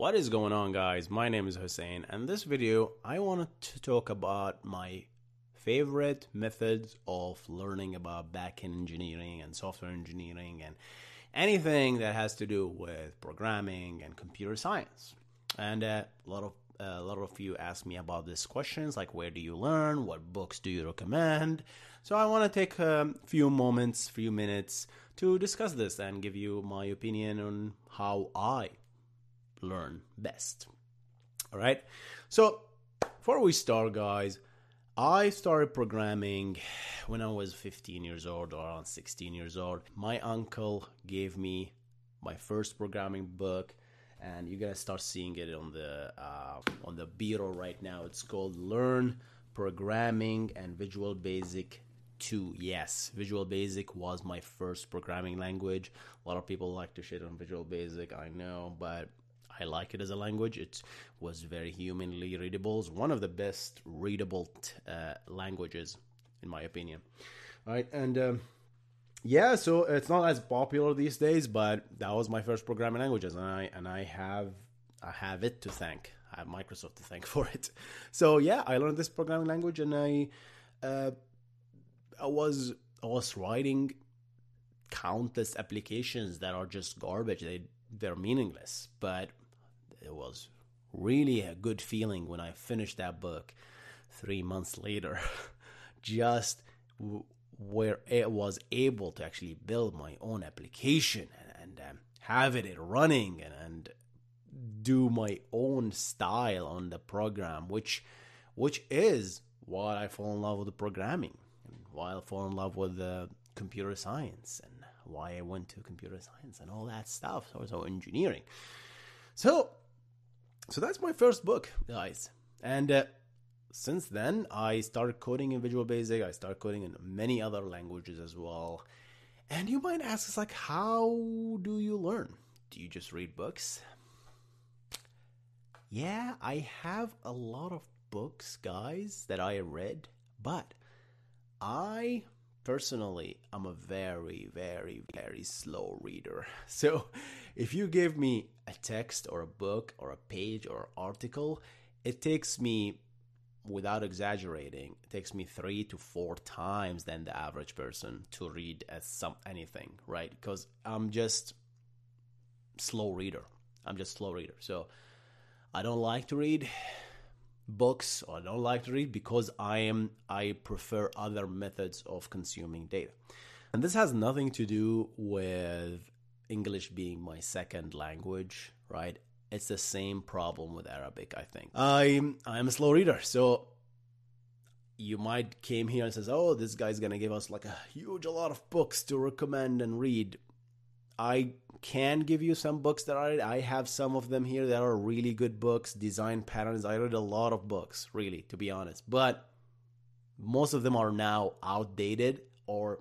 What is going on guys? My name is Hussein and this video I wanted to talk about my favorite methods of learning about backend engineering and software engineering and anything that has to do with programming and computer science. And uh, a lot of uh, a lot of you ask me about these questions like where do you learn, what books do you recommend? So I want to take a few moments, few minutes to discuss this and give you my opinion on how I learn best. All right. So before we start, guys, I started programming when I was 15 years old or around 16 years old. My uncle gave me my first programming book, and you're gonna start seeing it on the uh, on the bureau right now. It's called Learn Programming and Visual Basic 2. Yes, Visual Basic was my first programming language. A lot of people like to shit on Visual Basic, I know, but I like it as a language. It was very humanly readable. It's one of the best readable t- uh, languages, in my opinion. Right, and um, yeah, so it's not as popular these days, but that was my first programming languages, and I and I have I have it to thank. I have Microsoft to thank for it. So yeah, I learned this programming language, and I uh, I was I was writing countless applications that are just garbage. They they're meaningless, but it was really a good feeling when I finished that book three months later. Just w- where it was able to actually build my own application and, and um, have it running and, and do my own style on the program, which which is why I fall in love with programming and why I fall in love with computer science and why I went to computer science and all that stuff. So, so engineering. So so that's my first book, guys. And uh, since then, I started coding in Visual Basic. I started coding in many other languages as well. And you might ask us, like, how do you learn? Do you just read books? Yeah, I have a lot of books, guys, that I read, but I personally am a very, very, very slow reader. So if you give me a text or a book or a page or article, it takes me without exaggerating, it takes me three to four times than the average person to read as some anything, right? Because I'm just slow reader. I'm just slow reader. So I don't like to read books or I don't like to read because I am I prefer other methods of consuming data. And this has nothing to do with English being my second language, right? It's the same problem with Arabic, I think. I'm I'm a slow reader, so you might came here and says, "Oh, this guy's gonna give us like a huge a lot of books to recommend and read." I can give you some books that I I have some of them here that are really good books, design patterns. I read a lot of books, really, to be honest, but most of them are now outdated or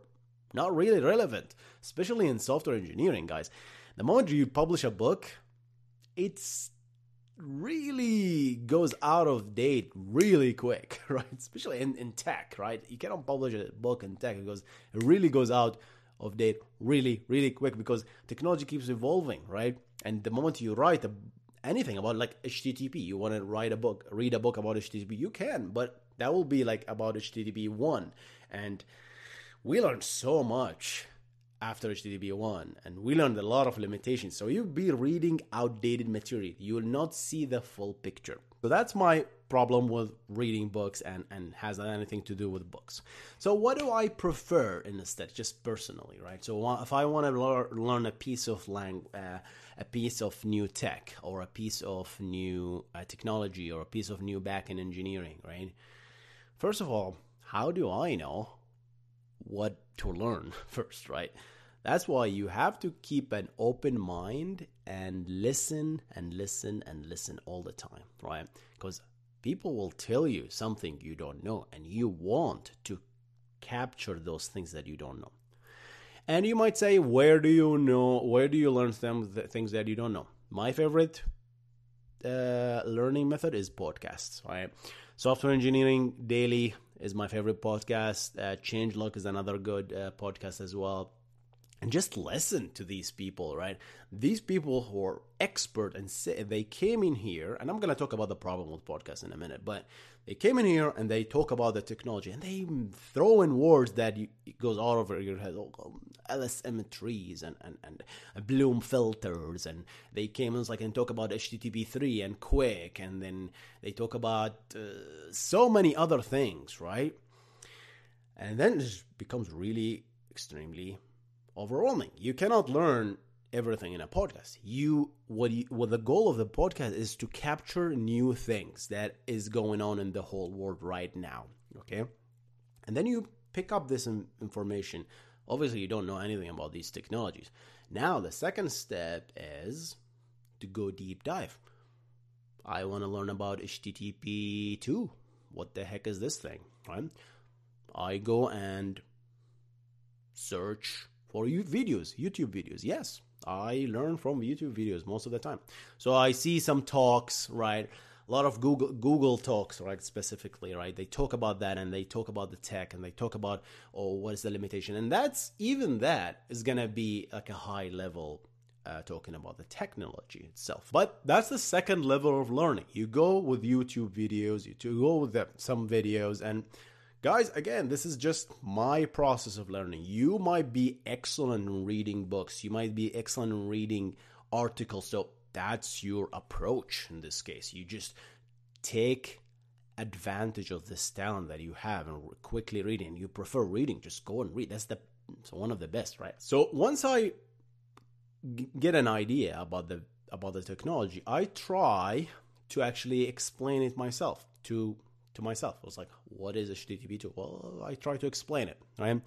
not really relevant, especially in software engineering, guys. The moment you publish a book, it's really goes out of date really quick, right? Especially in, in tech, right? You cannot publish a book in tech because it really goes out of date really, really quick because technology keeps evolving, right? And the moment you write a, anything about like HTTP, you want to write a book, read a book about HTTP, you can, but that will be like about HTTP 1. And we learned so much after HTTP 1 and we learned a lot of limitations. So you'll be reading outdated material. You will not see the full picture. So that's my problem with reading books and, and has anything to do with books. So what do I prefer instead, just personally, right? So if I want to learn a piece of lang- uh, a piece of new tech or a piece of new uh, technology or a piece of new backend engineering, right? First of all, how do I know what to learn first, right? That's why you have to keep an open mind and listen and listen and listen all the time, right? Because people will tell you something you don't know, and you want to capture those things that you don't know. And you might say, where do you know? Where do you learn them things that you don't know? My favorite uh, learning method is podcasts. Right, Software Engineering Daily is my favorite podcast. Uh, Changelog is another good uh, podcast as well and just listen to these people, right? These people who are expert and say, they came in here, and I'm going to talk about the problem with podcasts in a minute, but they came in here and they talk about the technology and they throw in words that you, it goes all over your head, oh, LSM trees and, and, and Bloom filters, and they came and like and talk about HTTP3 and QUIC, and then they talk about uh, so many other things, right? And then it becomes really extremely overwhelming. You cannot learn everything in a podcast. You what you, what the goal of the podcast is to capture new things that is going on in the whole world right now, okay? And then you pick up this information. Obviously, you don't know anything about these technologies. Now, the second step is to go deep dive. I want to learn about HTTP 2. What the heck is this thing? Right? I go and search for you videos, YouTube videos. Yes, I learn from YouTube videos most of the time. So I see some talks, right? A lot of Google Google talks, right? Specifically, right? They talk about that and they talk about the tech and they talk about oh, what is the limitation? And that's even that is gonna be like a high level uh, talking about the technology itself. But that's the second level of learning. You go with YouTube videos, you go with the, some videos, and Guys, again, this is just my process of learning. You might be excellent in reading books, you might be excellent in reading articles. So that's your approach in this case. You just take advantage of this talent that you have and quickly reading. You prefer reading, just go and read. That's the one of the best, right? So once I g- get an idea about the about the technology, I try to actually explain it myself to to myself. I was like, what is a HTTP2? Well, I try to explain it, right?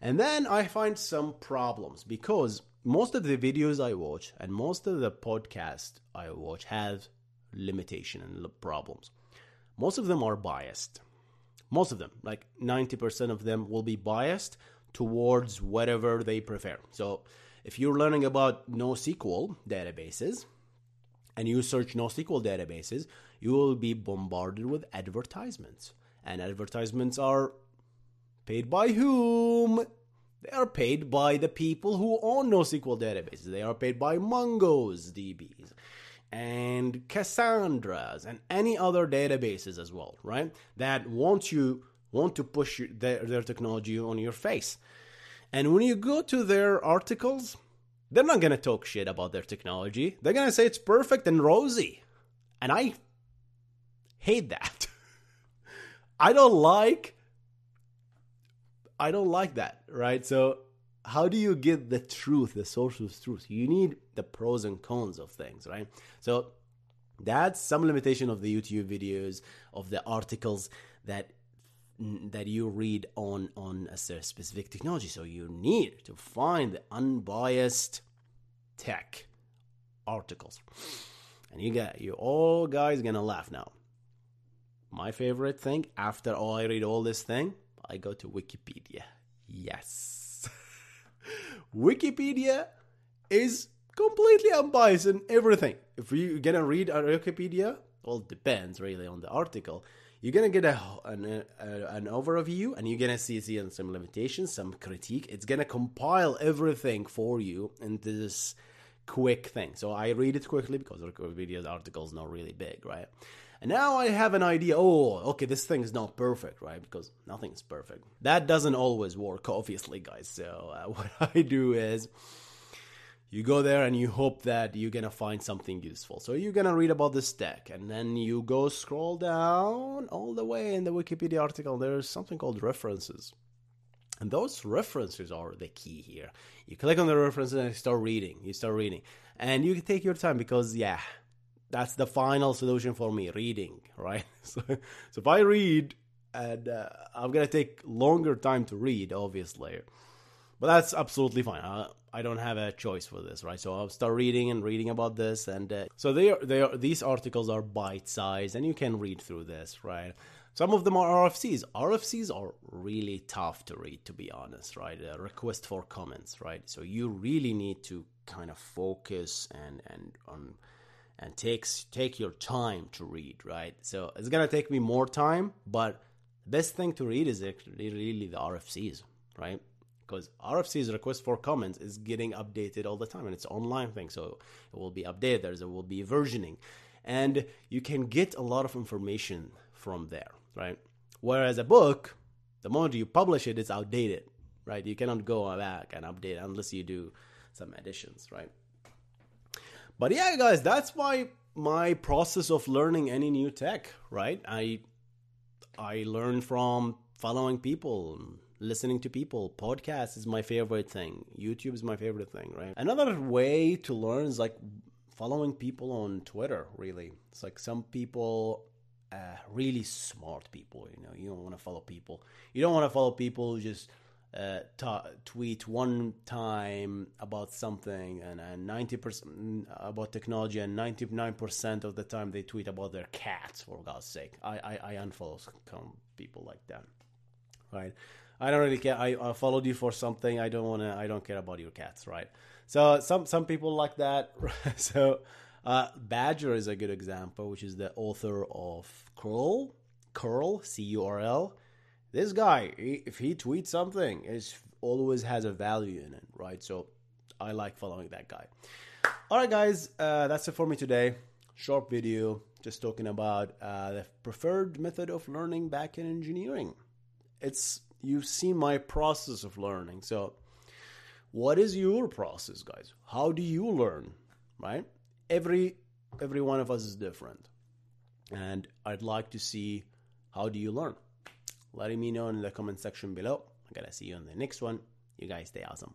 And then I find some problems because most of the videos I watch and most of the podcasts I watch have limitation and problems. Most of them are biased. Most of them, like 90% of them, will be biased towards whatever they prefer. So if you're learning about NoSQL databases and you search NoSQL databases, you will be bombarded with advertisements. And advertisements are paid by whom? They are paid by the people who own NoSQL databases. They are paid by Mongo's DBs and Cassandra's and any other databases as well, right? That want you want to push their, their technology on your face. And when you go to their articles, they're not going to talk shit about their technology. They're going to say it's perfect and rosy. And I hate that. I don't like I don't like that, right? So how do you get the truth, the social truth? You need the pros and cons of things, right? So that's some limitation of the YouTube videos, of the articles that that you read on on a specific technology. So you need to find the unbiased tech articles. And you get you all guys gonna laugh now my favorite thing after all I read all this thing, I go to Wikipedia. Yes. Wikipedia is completely unbiased in everything. If you're gonna read a Wikipedia, well, depends really on the article. You're gonna get a, an, a, an overview, and you're gonna see, see some limitations, some critique. It's gonna compile everything for you into this quick thing. So I read it quickly because Wikipedia article is not really big, right? And now I have an idea. Oh, okay, this thing is not perfect, right? Because nothing's perfect. That doesn't always work, obviously, guys. So uh, what I do is you go there and you hope that you're gonna find something useful. So you're gonna read about this deck, and then you go scroll down all the way in the Wikipedia article. There's something called references. And those references are the key here. You click on the references and you start reading. You start reading. And you take your time because, yeah, that's the final solution for me reading right so, so if i read and uh, i'm gonna take longer time to read obviously but that's absolutely fine. I, I don't have a choice for this, right? So I'll start reading and reading about this, and uh, so they are, they are these articles are bite sized, and you can read through this, right? Some of them are RFCs. RFCs are really tough to read, to be honest, right? A request for comments, right? So you really need to kind of focus and and on and takes take your time to read, right? So it's gonna take me more time, but best thing to read is actually really the RFCs, right? Because RFCs request for comments is getting updated all the time, and it's online thing, so it will be updated. There will be versioning, and you can get a lot of information from there, right? Whereas a book, the moment you publish it, it's outdated, right? You cannot go back and update unless you do some additions, right? But yeah, guys, that's my my process of learning any new tech, right? I I learn from following people, listening to people. Podcast is my favorite thing. YouTube is my favorite thing, right? Another way to learn is like following people on Twitter, really. It's like some people uh, really smart people, you know, you don't want to follow people. You don't want to follow people who just uh, tweet one time about something and, and 90% about technology and 99% of the time they tweet about their cats for god's sake i, I, I unfollow people like that right i don't really care I, I followed you for something i don't want to i don't care about your cats right so some some people like that so uh, badger is a good example which is the author of curl curl c-u-r-l this guy, if he tweets something, it always has a value in it, right? So I like following that guy. All right, guys, uh, that's it for me today. Short video, just talking about uh, the preferred method of learning backend engineering. It's you've seen my process of learning. So, what is your process, guys? How do you learn? Right? Every every one of us is different, and I'd like to see how do you learn letting me know in the comment section below. I'm gonna see you in the next one. You guys stay awesome.